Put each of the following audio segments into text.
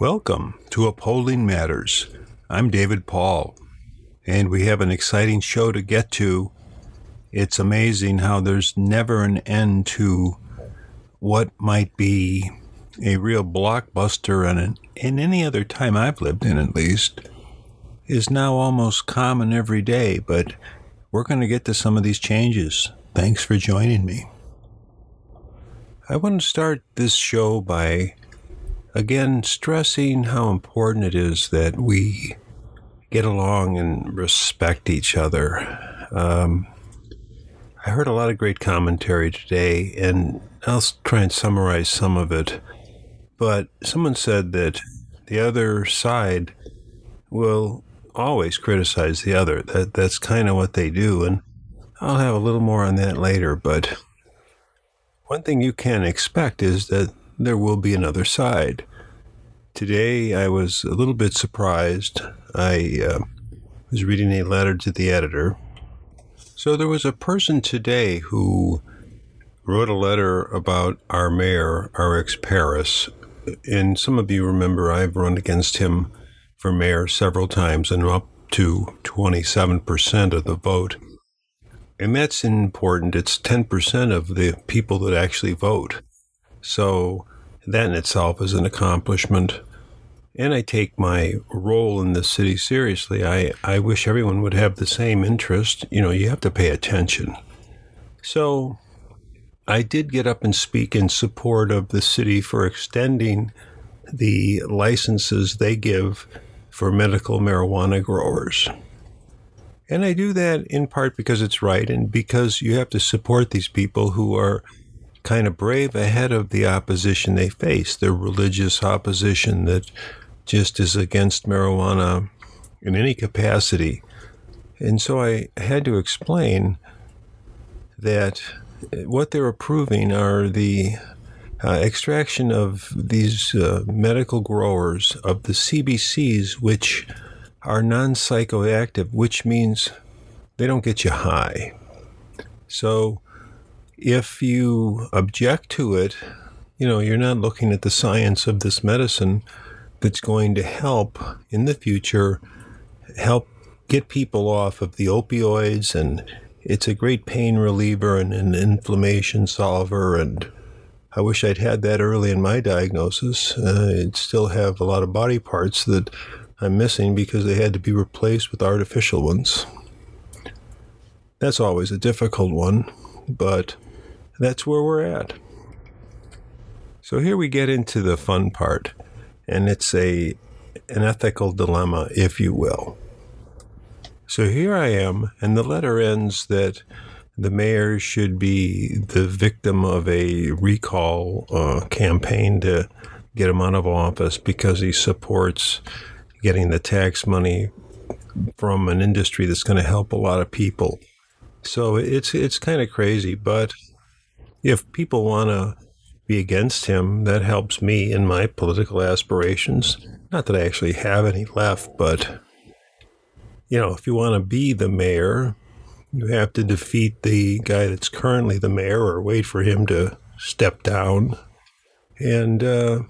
Welcome to Upholding Matters. I'm David Paul, and we have an exciting show to get to. It's amazing how there's never an end to what might be a real blockbuster and in any other time I've lived in at least is now almost common every day, but we're going to get to some of these changes. Thanks for joining me. I want to start this show by again stressing how important it is that we get along and respect each other. Um, I heard a lot of great commentary today, and I'll try and summarize some of it. But someone said that the other side will always criticize the other. That that's kind of what they do, and I'll have a little more on that later. But one thing you can expect is that there will be another side. Today, I was a little bit surprised. I uh, was reading a letter to the editor. So there was a person today who wrote a letter about our mayor, R.X. Parris, and some of you remember I've run against him for mayor several times and up to 27% of the vote. And that's important. It's 10% of the people that actually vote. So that in itself is an accomplishment. And I take my role in the city seriously. I, I wish everyone would have the same interest. You know, you have to pay attention. So I did get up and speak in support of the city for extending the licenses they give for medical marijuana growers. And I do that in part because it's right and because you have to support these people who are kind of brave ahead of the opposition they face, the religious opposition that just is against marijuana in any capacity. And so I had to explain that what they're approving are the uh, extraction of these uh, medical growers of the CBCs, which are non psychoactive, which means they don't get you high. So if you object to it, you know, you're not looking at the science of this medicine that's going to help in the future help get people off of the opioids and it's a great pain reliever and an inflammation solver and I wish I'd had that early in my diagnosis. Uh, I'd still have a lot of body parts that I'm missing because they had to be replaced with artificial ones. That's always a difficult one, but that's where we're at. So here we get into the fun part, and it's a an ethical dilemma, if you will. So here I am, and the letter ends that the mayor should be the victim of a recall uh, campaign to get him out of office because he supports getting the tax money from an industry that's going to help a lot of people. So it's it's kind of crazy, but if people want to be against him, that helps me in my political aspirations. Not that I actually have any left, but you know, if you want to be the mayor, you have to defeat the guy that's currently the mayor or wait for him to step down. And uh,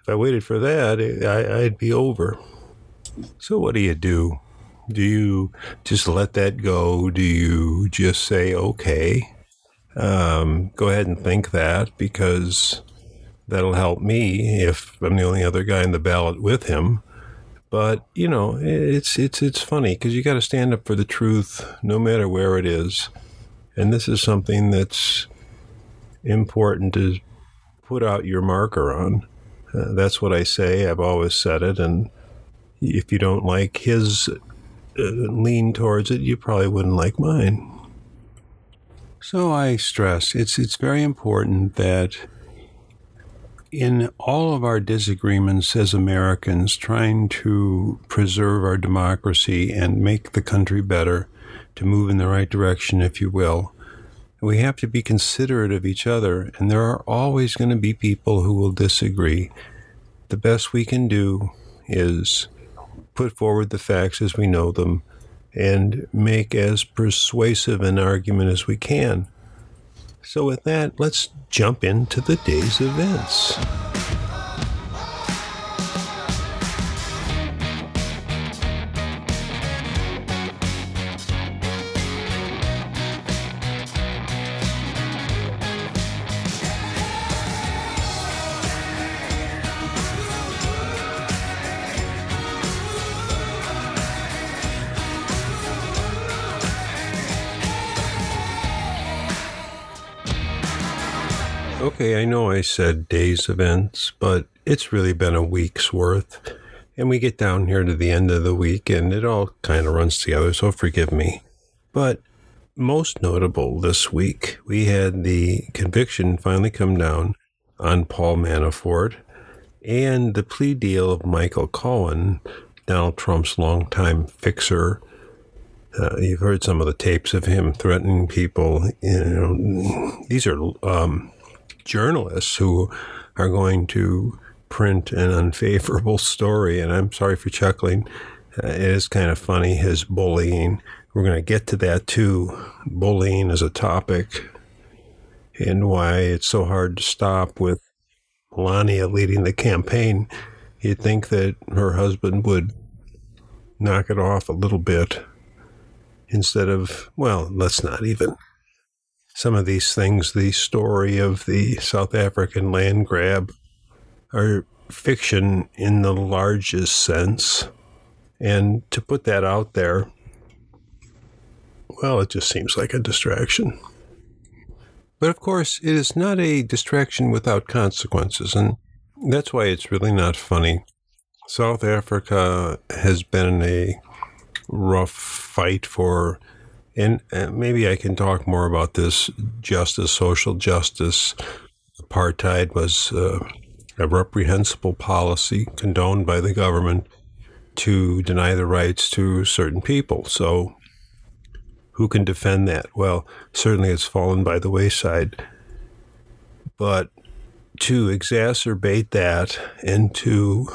if I waited for that, I, I'd be over. So, what do you do? Do you just let that go? Do you just say, okay, um, go ahead and think that because that'll help me if I'm the only other guy in the ballot with him? But you know, it's it's it's funny because you got to stand up for the truth, no matter where it is. And this is something that's important to put out your marker on. Uh, that's what I say. I've always said it, and if you don't like his uh, lean towards it, you probably wouldn't like mine. So I stress it's it's very important that in all of our disagreements as Americans, trying to preserve our democracy and make the country better, to move in the right direction, if you will, we have to be considerate of each other. And there are always going to be people who will disagree. The best we can do is put forward the facts as we know them and make as persuasive an argument as we can. So, with that, let's jump into the day's events. Okay, I know I said days events, but it's really been a week's worth. And we get down here to the end of the week and it all kind of runs together, so forgive me. But most notable this week, we had the conviction finally come down on Paul Manafort and the plea deal of Michael Cohen, Donald Trump's longtime fixer. Uh, you've heard some of the tapes of him threatening people. You know, these are um, journalists who are going to print an unfavorable story. And I'm sorry for chuckling. Uh, it is kind of funny, his bullying. We're going to get to that too. Bullying as a topic and why it's so hard to stop with Melania leading the campaign. You'd think that her husband would knock it off a little bit instead of, well, let's not even some of these things, the story of the South African land grab, are fiction in the largest sense. And to put that out there, well, it just seems like a distraction. But of course, it is not a distraction without consequences. And that's why it's really not funny. South Africa has been in a rough fight for and uh, maybe I can talk more about this justice, social justice. Apartheid was uh, a reprehensible policy condoned by the government to deny the rights to certain people. So, who can defend that? Well, certainly it's fallen by the wayside. But to exacerbate that and to,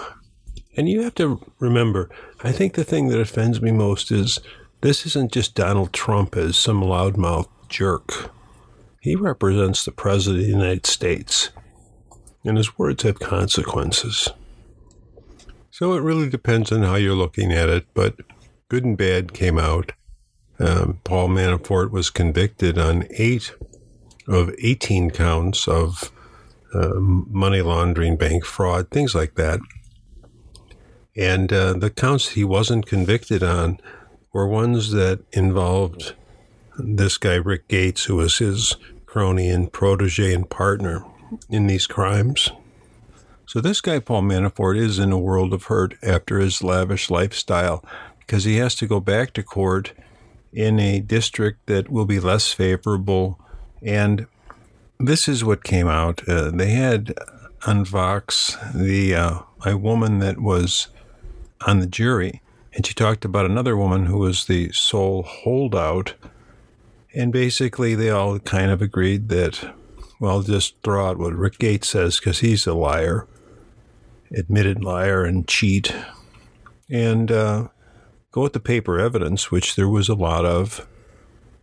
and you have to remember, I think the thing that offends me most is this isn't just Donald Trump as some loudmouth jerk. He represents the President of the United States, and his words have consequences. So it really depends on how you're looking at it, but good and bad came out. Um, Paul Manafort was convicted on eight of 18 counts of uh, money laundering, bank fraud, things like that. And uh, the counts he wasn't convicted on were ones that involved this guy, Rick Gates, who was his crony and protege and partner in these crimes. So, this guy, Paul Manafort, is in a world of hurt after his lavish lifestyle because he has to go back to court in a district that will be less favorable. And this is what came out. Uh, they had on Vox the uh, a woman that was on the jury and she talked about another woman who was the sole holdout. And basically, they all kind of agreed that, well, just throw out what Rick Gates says because he's a liar, admitted liar and cheat, and uh, go with the paper evidence, which there was a lot of.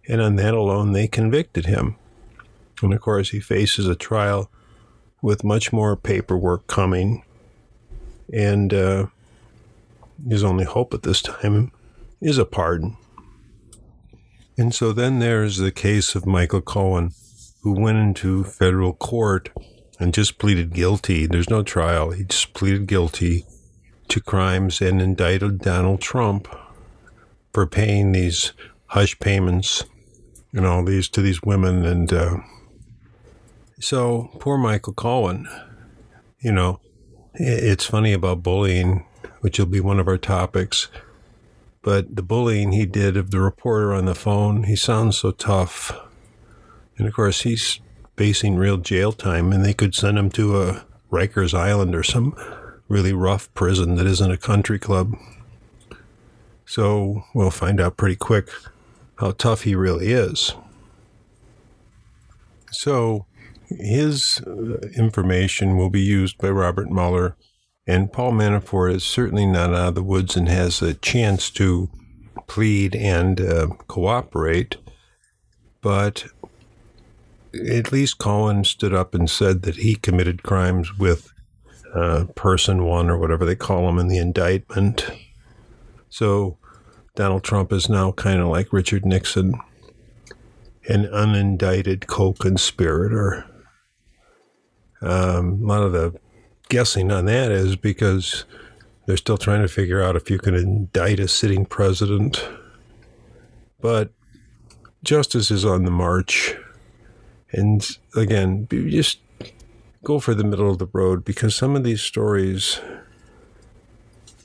And on that alone, they convicted him. And of course, he faces a trial with much more paperwork coming. And uh, his only hope at this time is a pardon. And so then there's the case of Michael Cohen, who went into federal court and just pleaded guilty. There's no trial. He just pleaded guilty to crimes and indicted Donald Trump for paying these hush payments and all these to these women. And uh, so poor Michael Cohen, you know, it's funny about bullying which will be one of our topics. But the bullying he did of the reporter on the phone, he sounds so tough. And of course, he's facing real jail time, and they could send him to a Rikers Island or some really rough prison that isn't a country club. So we'll find out pretty quick how tough he really is. So his uh, information will be used by Robert Mueller, and Paul Manafort is certainly not out of the woods and has a chance to plead and uh, cooperate. But at least Cohen stood up and said that he committed crimes with uh, person one or whatever they call him in the indictment. So Donald Trump is now kind of like Richard Nixon, an unindicted co conspirator. Um, a lot of the guessing on that is because they're still trying to figure out if you can indict a sitting president. But justice is on the march. And again, just go for the middle of the road because some of these stories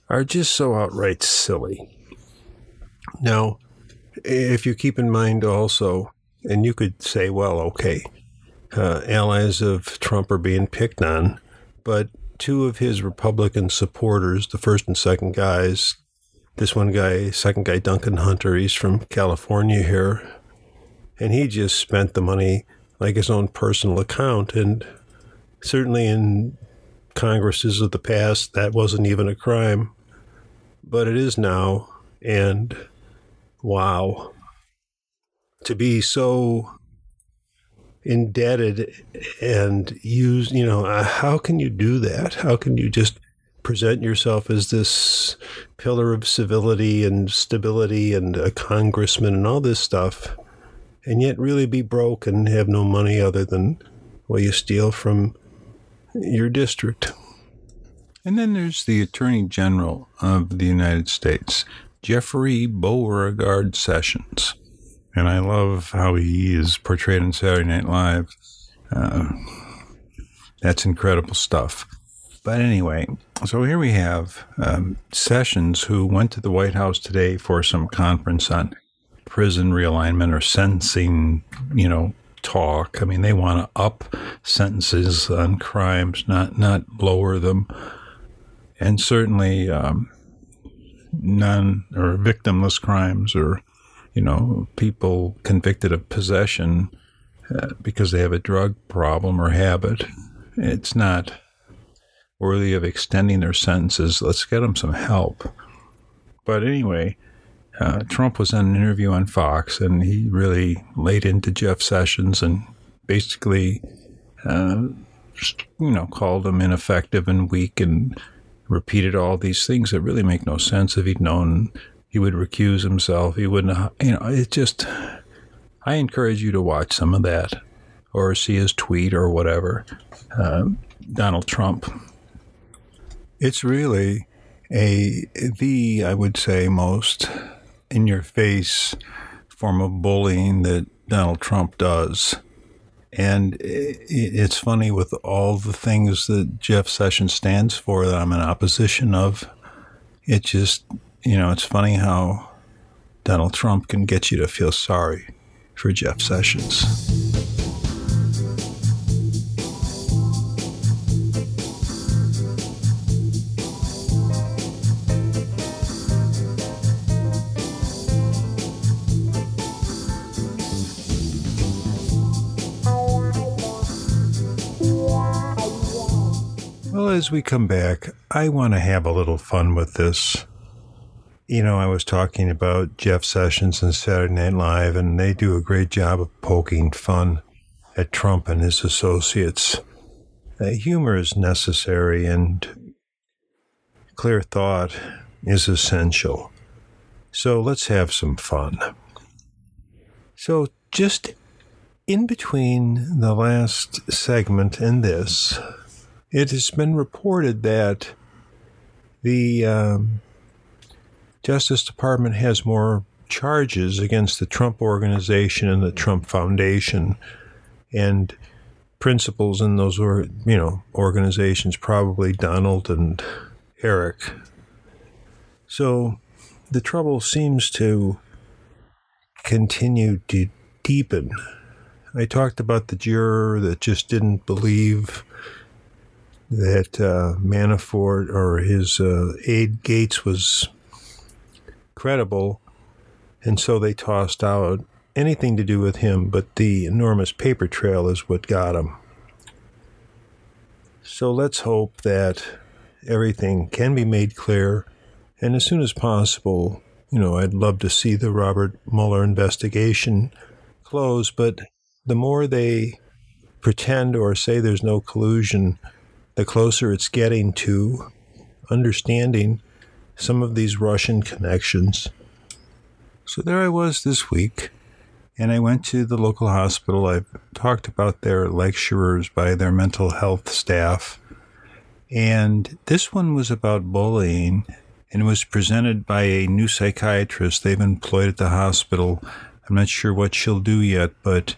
are just so outright silly. Now, if you keep in mind also, and you could say, well, okay, uh, allies of Trump are being picked on, but two of his Republican supporters, the first and second guys, this one guy, second guy, Duncan Hunter, he's from California here, and he just spent the money like his own personal account. And certainly in Congresses of the past, that wasn't even a crime, but it is now. And wow, to be so indebted and use, you know, uh, how can you do that? How can you just present yourself as this pillar of civility and stability and a congressman and all this stuff, and yet really be broke and have no money other than what you steal from your district? And then there's the Attorney General of the United States, Jeffrey Beauregard Sessions and I love how he is portrayed in Saturday Night Live. Uh, that's incredible stuff. But anyway, so here we have um, Sessions, who went to the White House today for some conference on prison realignment or sentencing, you know, talk. I mean, they want to up sentences on crimes, not not lower them, and certainly um, non or victimless crimes or you know, people convicted of possession uh, because they have a drug problem or habit. It's not worthy of extending their sentences. Let's get them some help. But anyway, uh, Trump was on an interview on Fox and he really laid into Jeff Sessions and basically, uh, you know, called him ineffective and weak and repeated all these things that really make no sense if he'd known he would recuse himself. He wouldn't, you know, it just, I encourage you to watch some of that or see his tweet or whatever. Uh, Donald Trump. It's really a, the, I would say, most in your face form of bullying that Donald Trump does. And it's funny with all the things that Jeff Sessions stands for that I'm in opposition of. It just you know, it's funny how Donald Trump can get you to feel sorry for Jeff Sessions. Well, as we come back, I want to have a little fun with this you know, I was talking about Jeff Sessions and Saturday Night Live, and they do a great job of poking fun at Trump and his associates. Uh, humor is necessary, and clear thought is essential. So let's have some fun. So, just in between the last segment and this, it has been reported that the um, Justice Department has more charges against the Trump Organization and the Trump Foundation, and principals in those or you know organizations, probably Donald and Eric. So the trouble seems to continue to deepen. I talked about the juror that just didn't believe that uh, Manafort or his uh, aide Gates was credible, and so they tossed out anything to do with him, but the enormous paper trail is what got him. So let's hope that everything can be made clear, and as soon as possible, you know, I'd love to see the Robert Mueller investigation close, but the more they pretend or say there's no collusion, the closer it's getting to understanding some of these Russian connections. So there I was this week, and I went to the local hospital. I've talked about their lecturers by their mental health staff. And this one was about bullying and was presented by a new psychiatrist they've employed at the hospital. I'm not sure what she'll do yet, but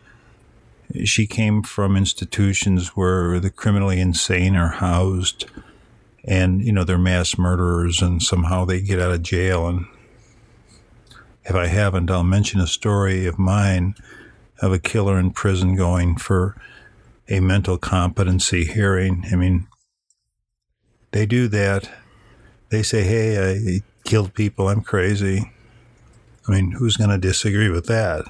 she came from institutions where the criminally insane are housed and you know they're mass murderers and somehow they get out of jail. And if I haven't I'll mention a story of mine of a killer in prison going for a mental competency hearing. I mean they do that. They say hey I killed people. I'm crazy. I mean who's going to disagree with that?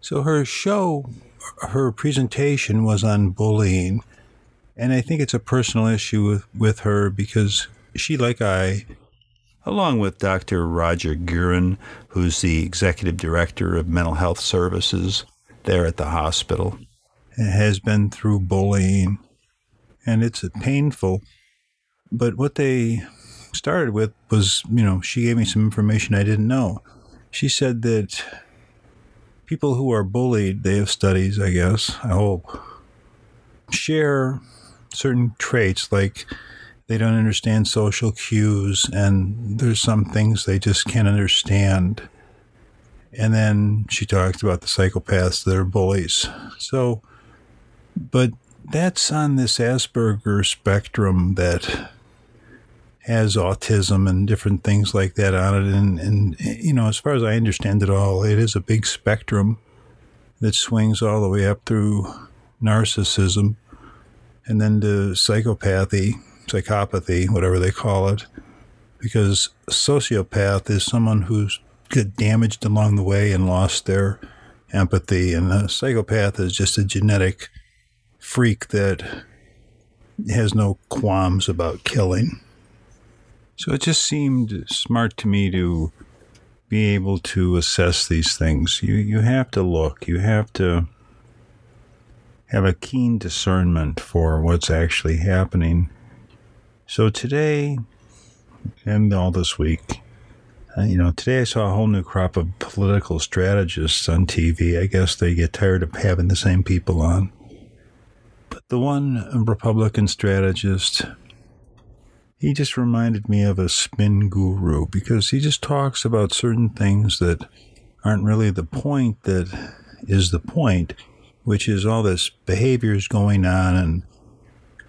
So her show, her presentation was on bullying. And I think it's a personal issue with, with her because she, like I, along with Dr. Roger Guerin, who's the executive director of mental health services there at the hospital, has been through bullying. And it's painful. But what they started with was, you know, she gave me some information I didn't know. She said that people who are bullied, they have studies, I guess, I hope, share certain traits like they don't understand social cues and there's some things they just can't understand. And then she talks about the psychopaths that are bullies. So, but that's on this Asperger spectrum that has autism and different things like that on it. And, and, you know, as far as I understand it all, it is a big spectrum that swings all the way up through narcissism and then to psychopathy, psychopathy, whatever they call it. Because sociopath is someone who's got damaged along the way and lost their empathy. And a psychopath is just a genetic freak that has no qualms about killing. So it just seemed smart to me to be able to assess these things. You you have to look. You have to have a keen discernment for what's actually happening. So today and all this week, uh, you know, today I saw a whole new crop of political strategists on TV. I guess they get tired of having the same people on. But the one Republican strategist he just reminded me of a spin guru because he just talks about certain things that aren't really the point that is the point, which is all this behavior is going on and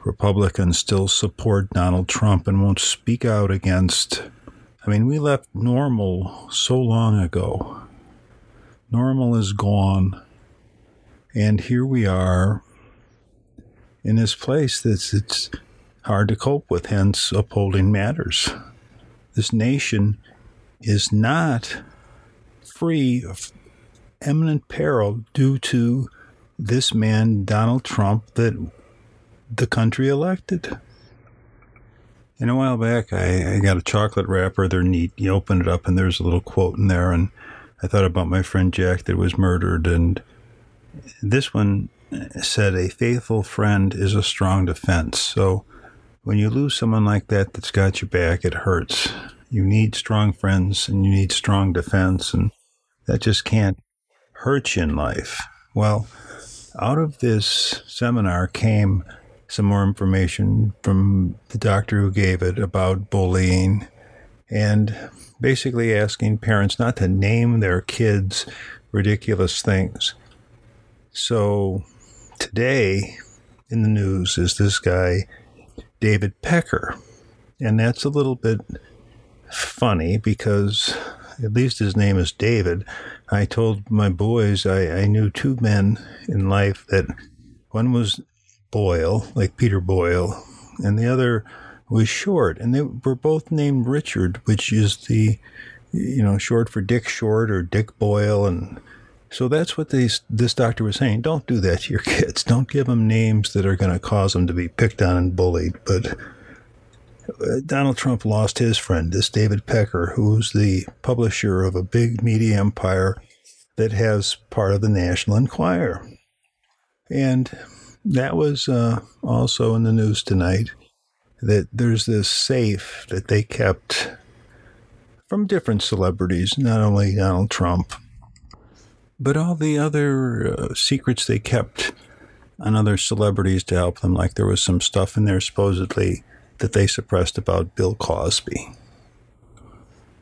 Republicans still support Donald Trump and won't speak out against. I mean, we left normal so long ago. Normal is gone. And here we are in this place that's it's hard to cope with, hence upholding matters. This nation is not free of imminent peril due to this man, Donald Trump, that the country elected. And a while back, I, I got a chocolate wrapper. They're neat. You open it up, and there's a little quote in there. And I thought about my friend Jack that was murdered. And this one said, A faithful friend is a strong defense. So when you lose someone like that that's got your back, it hurts. You need strong friends and you need strong defense, and that just can't hurt you in life. Well, out of this seminar came some more information from the doctor who gave it about bullying and basically asking parents not to name their kids ridiculous things. So today in the news is this guy David Pecker. And that's a little bit funny because at least his name is David. I told my boys I, I knew two men in life that one was Boyle, like Peter Boyle, and the other was Short, and they were both named Richard, which is the you know short for Dick Short or Dick Boyle, and so that's what these, this doctor was saying. Don't do that to your kids. Don't give them names that are going to cause them to be picked on and bullied. But Donald Trump lost his friend, this David Pecker, who's the publisher of a big media empire that has part of the National Enquirer. And that was uh, also in the news tonight that there's this safe that they kept from different celebrities, not only Donald Trump, but all the other uh, secrets they kept on other celebrities to help them, like there was some stuff in there supposedly that they suppressed about Bill Cosby.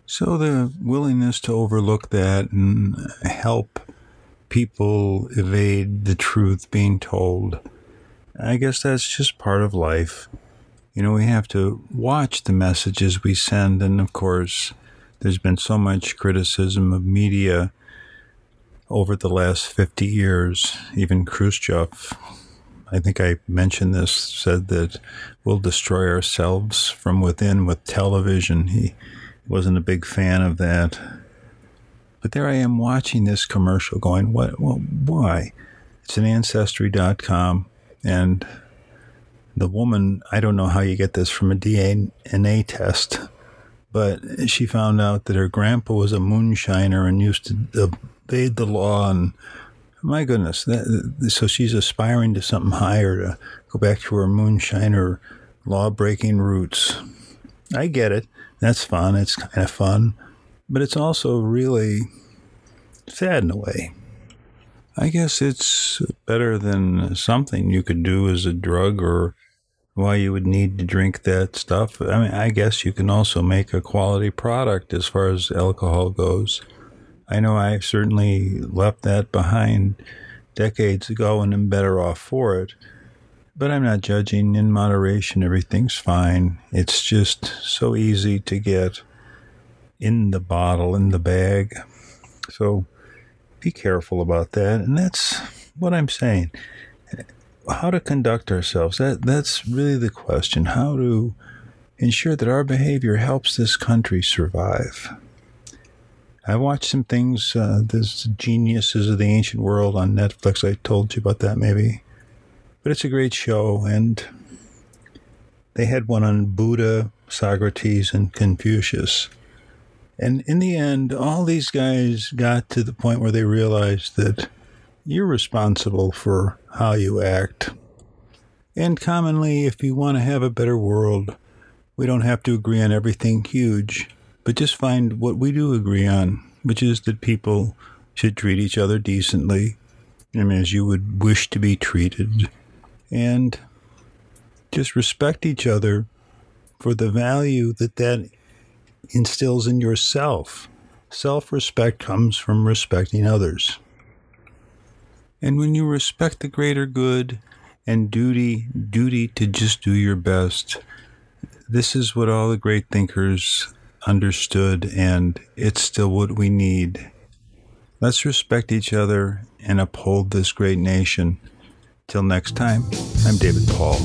So the willingness to overlook that and help people evade the truth being told, I guess that's just part of life. You know, we have to watch the messages we send, and of course, there's been so much criticism of media over the last 50 years, even Khrushchev, I think I mentioned this, said that we'll destroy ourselves from within with television. He wasn't a big fan of that. But there I am watching this commercial going, what, well, why? It's an ancestry.com and the woman, I don't know how you get this from a DNA test, but she found out that her grandpa was a moonshiner and used to uh, evade the law and my goodness that, so she's aspiring to something higher to go back to her moonshiner law breaking roots. I get it. That's fun. It's kind of fun. But it's also really sad in a way. I guess it's better than something you could do as a drug or why you would need to drink that stuff. I mean i guess you can also make a quality product as far as alcohol goes I know I certainly left that behind decades ago and am better off for it. But I'm not judging in moderation. Everything's fine. It's just so easy to get in the bottle, in the bag. So be careful about that. And that's what I'm saying. How to conduct ourselves. That that's really the question. How to ensure that our behavior helps this country survive. I watched some things. Uh, Geniuses of the Ancient World on Netflix. I told you about that maybe. But it's a great show. And they had one on Buddha, Socrates, and Confucius. And in the end, all these guys got to the point where they realized that you're responsible for how you act. And commonly, if you want to have a better world, we don't have to agree on everything huge but just find what we do agree on, which is that people should treat each other decently, mean, as you would wish to be treated, and just respect each other for the value that that instills in yourself. Self respect comes from respecting others. And when you respect the greater good and duty, duty to just do your best, this is what all the great thinkers understood, and it's still what we need. Let's respect each other and uphold this great nation. Till next time, I'm David Paul.